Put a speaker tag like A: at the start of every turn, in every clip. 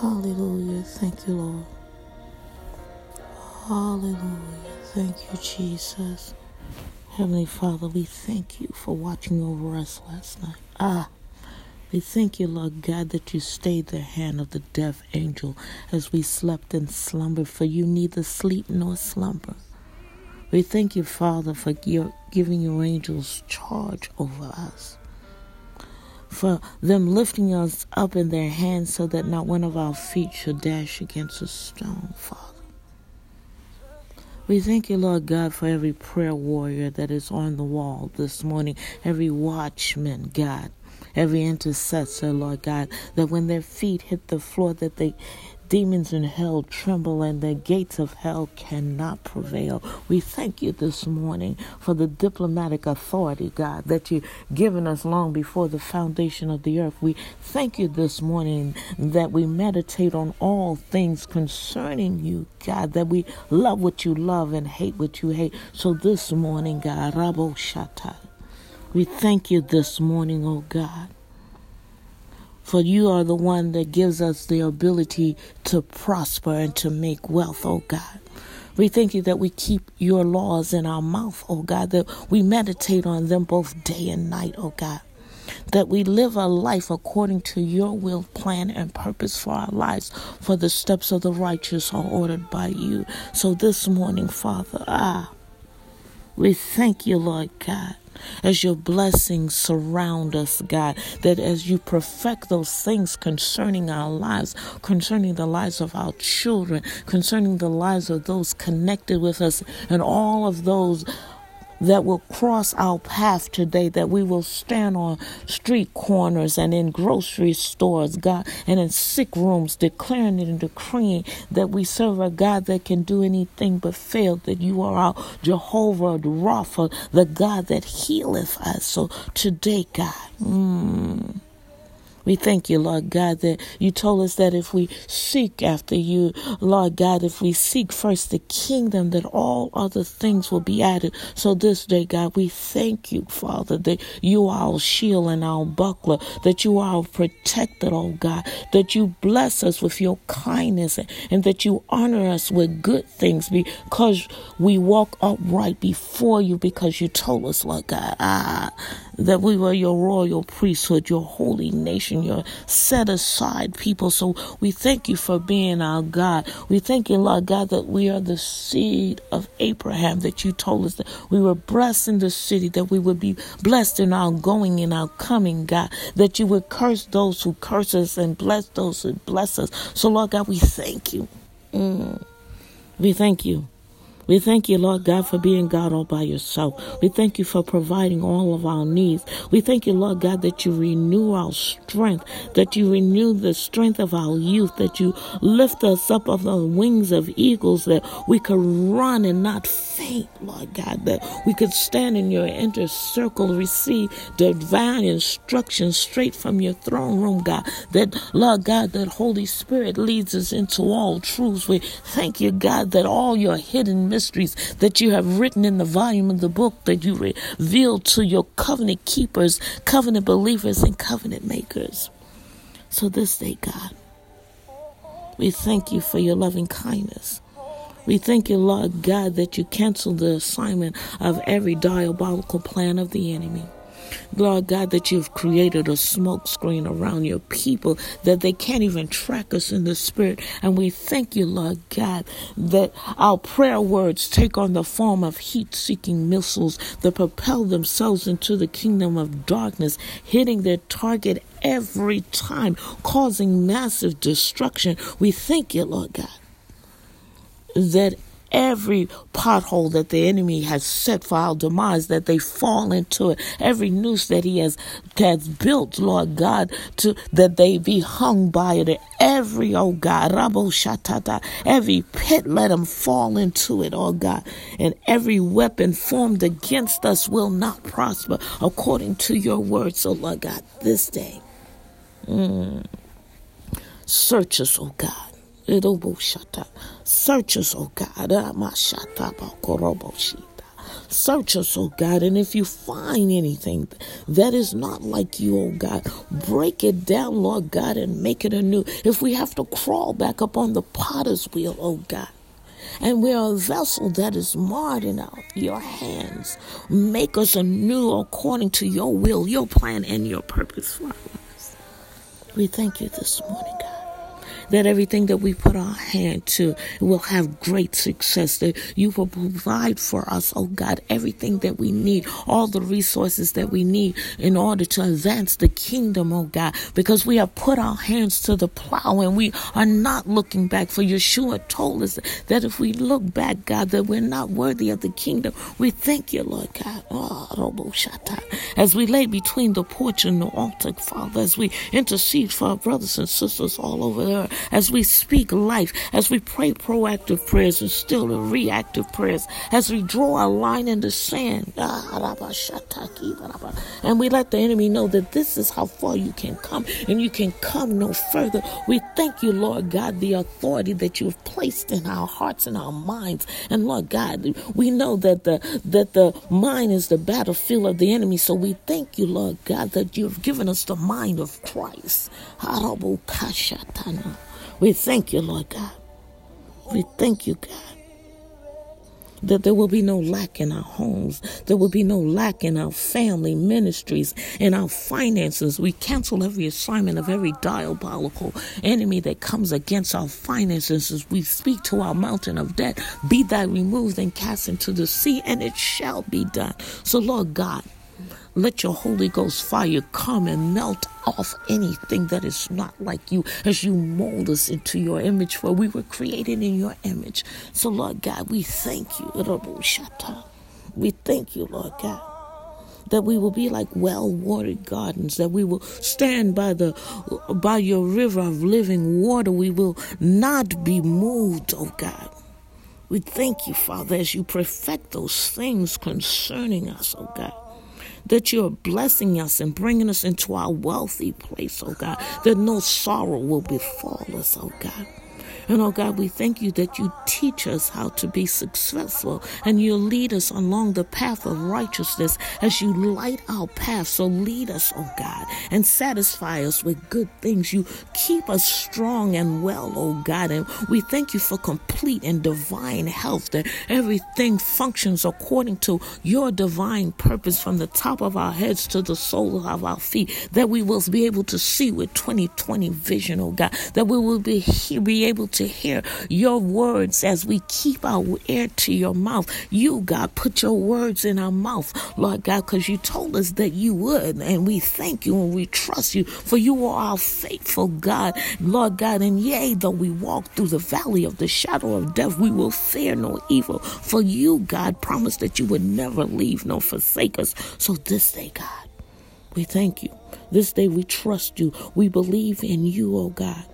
A: Hallelujah. Thank you, Lord. Hallelujah. Thank you, Jesus. Heavenly Father, we thank you for watching over us last night. Ah, we thank you, Lord God, that you stayed the hand of the deaf angel as we slept and slumbered, for you neither sleep nor slumber. We thank you, Father, for your, giving your angels charge over us for them lifting us up in their hands so that not one of our feet should dash against a stone, Father. We thank you, Lord God, for every prayer warrior that is on the wall this morning, every watchman, God, every intercessor, Lord God, that when their feet hit the floor, that they demons in hell tremble and the gates of hell cannot prevail. We thank you this morning for the diplomatic authority, God, that you've given us long before the foundation of the earth. We thank you this morning that we meditate on all things concerning you, God, that we love what you love and hate what you hate. So this morning, God, Rabo Shatai, we thank you this morning, oh God for you are the one that gives us the ability to prosper and to make wealth, oh God. We thank you that we keep your laws in our mouth, oh God, that we meditate on them both day and night, oh God. That we live a life according to your will, plan, and purpose for our lives, for the steps of the righteous are ordered by you. So this morning, Father, ah, we thank you, Lord God as your blessings surround us, God, that as you perfect those things concerning our lives, concerning the lives of our children, concerning the lives of those connected with us, and all of those that will cross our path today, that we will stand on street corners and in grocery stores, God, and in sick rooms, declaring and decreeing that we serve a God that can do anything but fail, that you are our Jehovah Rapha, the God that healeth us. So today, God, mm, we thank you, Lord God, that you told us that if we seek after you, Lord God, if we seek first the kingdom, that all other things will be added. So this day, God, we thank you, Father, that you are our shield and our buckler, that you are our protector, oh God, that you bless us with your kindness and that you honor us with good things because we walk upright before you because you told us, Lord God, ah, that we were your royal priesthood, your holy nation, your set aside people. So we thank you for being our God. We thank you, Lord God, that we are the seed of Abraham, that you told us that we were blessed in the city, that we would be blessed in our going and our coming, God, that you would curse those who curse us and bless those who bless us. So, Lord God, we thank you. Mm. We thank you. We thank you, Lord God, for being God all by yourself. We thank you for providing all of our needs. We thank you, Lord God, that you renew our strength, that you renew the strength of our youth, that you lift us up of the wings of eagles, that we could run and not faint, Lord God, that we could stand in your inner circle, receive divine instruction straight from your throne room, God, that, Lord God, that Holy Spirit leads us into all truths. We thank you, God, that all your hidden mysteries that you have written in the volume of the book that you revealed to your covenant keepers, covenant believers, and covenant makers. So this day, God, we thank you for your loving kindness. We thank you, Lord God, that you canceled the assignment of every diabolical plan of the enemy. Lord God, that you've created a smoke screen around your people that they can't even track us in the spirit. And we thank you, Lord God, that our prayer words take on the form of heat seeking missiles that propel themselves into the kingdom of darkness, hitting their target every time, causing massive destruction. We thank you, Lord God, that every pothole that the enemy has set for our demise, that they fall into it. Every noose that he has has built, Lord God, to that they be hung by it. Every oh God, Rabo Shatata, every pit, let them fall into it, oh God. And every weapon formed against us will not prosper according to your word. So, Lord God, this day, mm, search us, oh God Search us, oh God. Ah, oh, Search us, oh God. And if you find anything that is not like you, oh God, break it down, Lord God, and make it anew. If we have to crawl back up on the potter's wheel, oh God, and we are a vessel that is marred in your hands. Make us anew according to your will, your plan, and your purpose for us. We thank you this morning, God that everything that we put our hand to will have great success, that you will provide for us, oh God, everything that we need, all the resources that we need in order to advance the kingdom, oh God, because we have put our hands to the plow and we are not looking back. For Yeshua told us that if we look back, God, that we're not worthy of the kingdom. We thank you, Lord God. Oh, as we lay between the porch and the altar, Father, as we intercede for our brothers and sisters all over there, as we speak life, as we pray proactive prayers and still the reactive prayers, as we draw a line in the sand, ah, and we let the enemy know that this is how far you can come and you can come no further. We thank you, Lord God, the authority that you have placed in our hearts and our minds. And Lord God, we know that the that the mind is the battlefield of the enemy. So we thank you, Lord God, that you have given us the mind of Christ. We thank you, Lord God. We thank you, God. That there will be no lack in our homes. There will be no lack in our family ministries, in our finances. We cancel every assignment of every diabolical enemy that comes against our finances as we speak to our mountain of debt. Be that removed and cast into the sea, and it shall be done. So, Lord God, let your Holy Ghost fire come and melt off anything that is not like you as you mold us into your image, for we were created in your image. So, Lord God, we thank you. We thank you, Lord God that we will be like well-watered gardens that we will stand by the by your river of living water we will not be moved oh god we thank you father as you perfect those things concerning us oh god that you're blessing us and bringing us into our wealthy place, oh God, that no sorrow will befall us, oh God. And oh God, we thank you that you teach us how to be successful and you lead us along the path of righteousness as you light our path. So lead us, oh God, and satisfy us with good things. You keep us strong and well, oh God. And we thank you for complete and divine health, that everything functions according to your divine purpose from the top of our heads to the sole of our feet, that we will be able to see with 2020 vision, oh God, that we will be, be able to to hear your words as we keep our ear to your mouth. You, God, put your words in our mouth, Lord God, because you told us that you would. And we thank you and we trust you, for you are our faithful God, Lord God. And yea, though we walk through the valley of the shadow of death, we will fear no evil. For you, God, promised that you would never leave nor forsake us. So this day, God, we thank you. This day we trust you. We believe in you, oh God.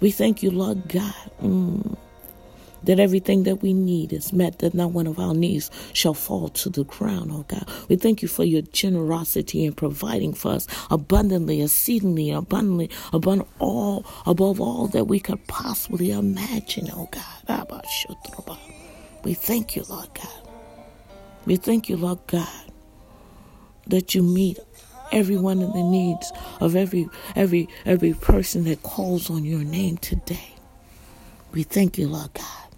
A: We thank you, Lord God, mm, that everything that we need is met, that not one of our needs shall fall to the ground, oh God. We thank you for your generosity in providing for us abundantly, exceedingly, abundantly, above all, above all that we could possibly imagine, oh God. We thank you, Lord God. We thank you, Lord God, that you meet every one of the needs of every every every person that calls on your name today. We thank you, Lord God,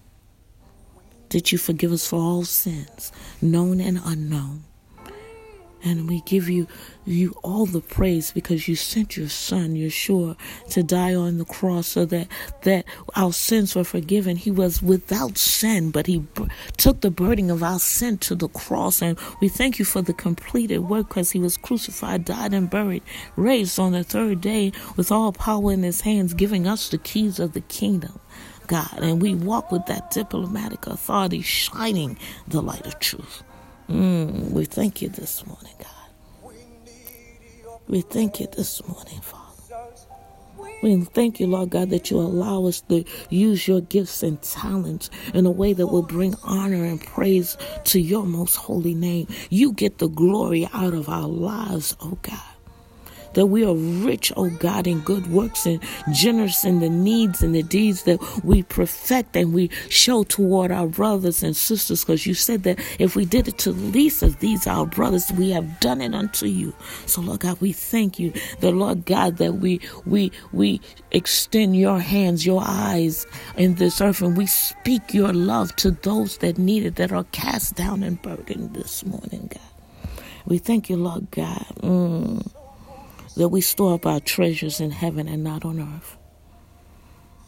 A: that you forgive us for all sins, known and unknown. And we give you you all the praise because you sent your son, Yeshua, to die on the cross so that, that our sins were forgiven. He was without sin, but he b- took the burden of our sin to the cross. And we thank you for the completed work because he was crucified, died, and buried, raised on the third day with all power in his hands, giving us the keys of the kingdom. God, and we walk with that diplomatic authority, shining the light of truth. Mm, we thank you this morning, God. We thank you this morning, Father. We thank you, Lord God, that you allow us to use your gifts and talents in a way that will bring honor and praise to your most holy name. You get the glory out of our lives, oh God that we are rich, oh God, in good works and generous in the needs and the deeds that we perfect and we show toward our brothers and sisters. Because you said that if we did it to the least of these, our brothers, we have done it unto you. So, Lord God, we thank you, the Lord God, that we we we extend your hands, your eyes in this earth, and we speak your love to those that need it, that are cast down and burdened this morning, God. We thank you, Lord God. Mm that we store up our treasures in heaven and not on earth.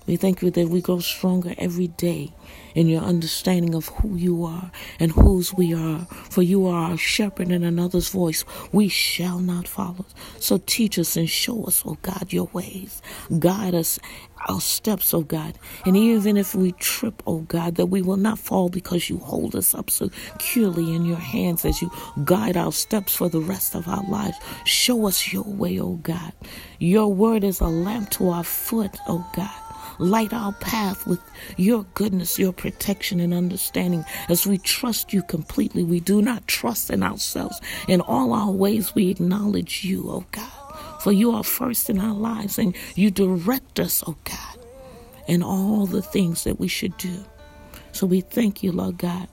A: We thank you that we grow stronger every day in your understanding of who you are and whose we are. For you are our shepherd and another's voice we shall not follow. So teach us and show us, oh God, your ways. Guide us our steps, oh God. And even if we trip, oh God, that we will not fall because you hold us up securely in your hands as you guide our steps for the rest of our lives. Show us your way, oh God. Your word is a lamp to our foot, oh God. Light our path with your goodness, your protection, and understanding as we trust you completely. We do not trust in ourselves. In all our ways, we acknowledge you, oh God. For you are first in our lives and you direct us, oh God, in all the things that we should do. So we thank you, Lord God,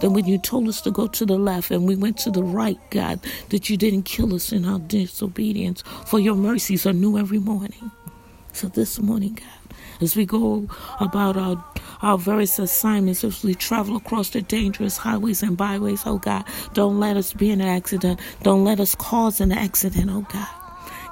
A: that when you told us to go to the left and we went to the right, God, that you didn't kill us in our disobedience, for your mercies are new every morning. So this morning, God, as we go about our, our various assignments, as we travel across the dangerous highways and byways, oh God, don't let us be in an accident. Don't let us cause an accident, oh God.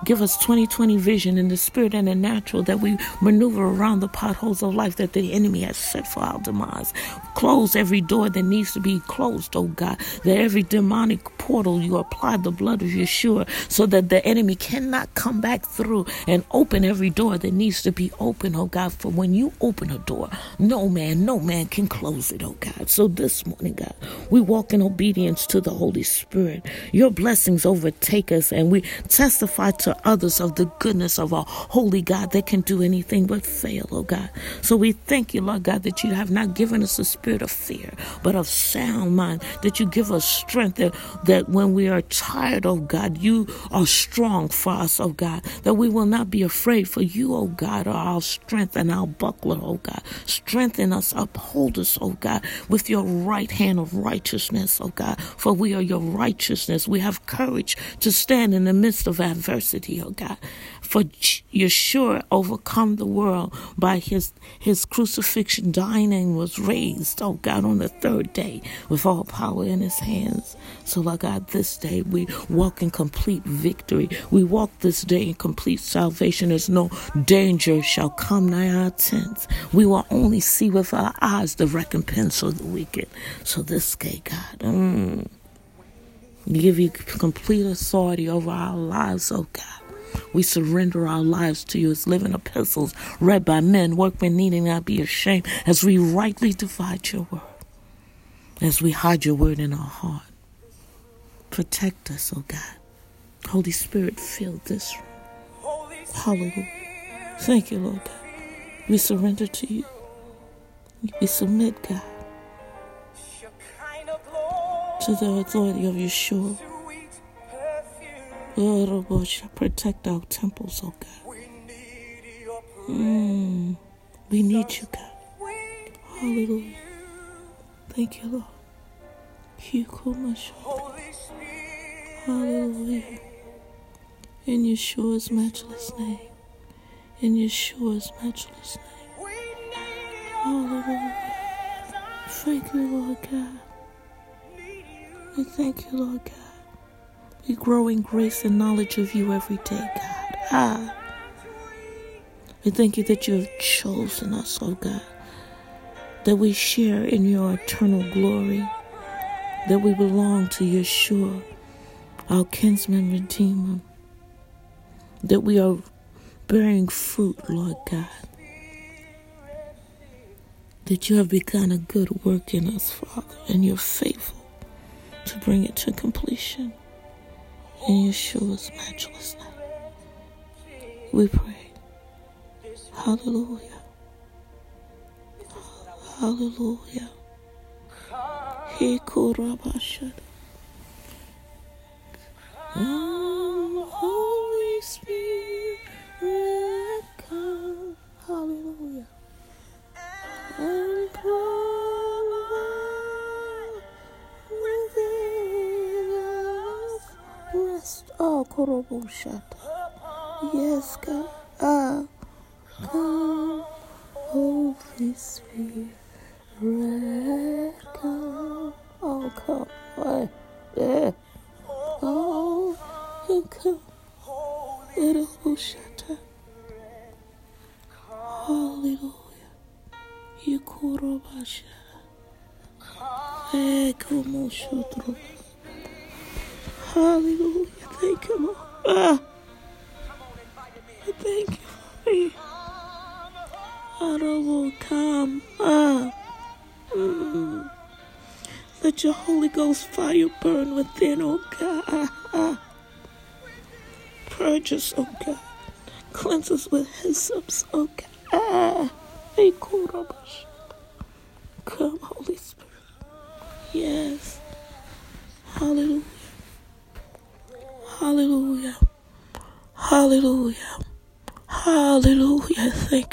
A: Give us 2020 vision in the spirit and the natural that we maneuver around the potholes of life that the enemy has set for our demise. Close every door that needs to be closed, oh God. That every demonic portal you apply the blood of Yeshua so that the enemy cannot come back through and open every door that needs to be open, oh God. For when you open a door, no man, no man can close it, oh God. So this morning, God, we walk in obedience to the Holy Spirit. Your blessings overtake us and we testify to others of the goodness of our holy God that can do anything but fail, oh God. So we thank you, Lord God, that you have not given us a spirit of fear, but of sound mind, that you give us strength, that, that when we are tired, oh God, you are strong for us, oh God, that we will not be afraid, for you, oh God, are our strength and our buckler, oh God. Strengthen us, uphold us, oh God, with your right hand of righteousness, oh God, for we are your righteousness. We have courage to stand in the midst of adversity oh God. For Yeshua overcome the world by his, his crucifixion, dying and was raised, oh God, on the third day with all power in his hands. So, Lord God, this day we walk in complete victory. We walk this day in complete salvation. There's no danger shall come nigh our tents. We will only see with our eyes the recompense of the wicked. So this day, God, mm, give you complete authority over our lives, oh God. We surrender our lives to you as living epistles read by men, workmen needing not be ashamed, as we rightly divide your word, as we hide your word in our heart. Protect us, oh God. Holy Spirit, fill this room. Hallelujah. Thank you, Lord God. We surrender to you. We submit, God to the authority of Yeshua. Lord, protect our temples, oh God. Mm, we need you, God. Hallelujah. Thank you, Lord. Hallelujah. In Yeshua's matchless name. In Yeshua's matchless name. Hallelujah. Thank you, Lord God. We thank you, Lord God. We grow in grace and knowledge of you every day, God. Ah. We thank you that you have chosen us, oh God. That we share in your eternal glory. That we belong to Yeshua, our kinsman redeemer. That we are bearing fruit, Lord God. That you have begun a good work in us, Father, and you're faithful to bring it to completion. In Yeshua's matchless name, we pray. Hallelujah. Hallelujah. He. Holy Oh, Korobushata. Yes, God. Ah. Come, Holy Spirit. I don't come. Ah. Mm. Let your Holy Ghost fire burn within, oh God. Purge us, oh God. Cleanse us with hyssop, oh God. Come, Holy Spirit. Yes. Hallelujah. Hallelujah. Hallelujah. Hallelujah. Thank you.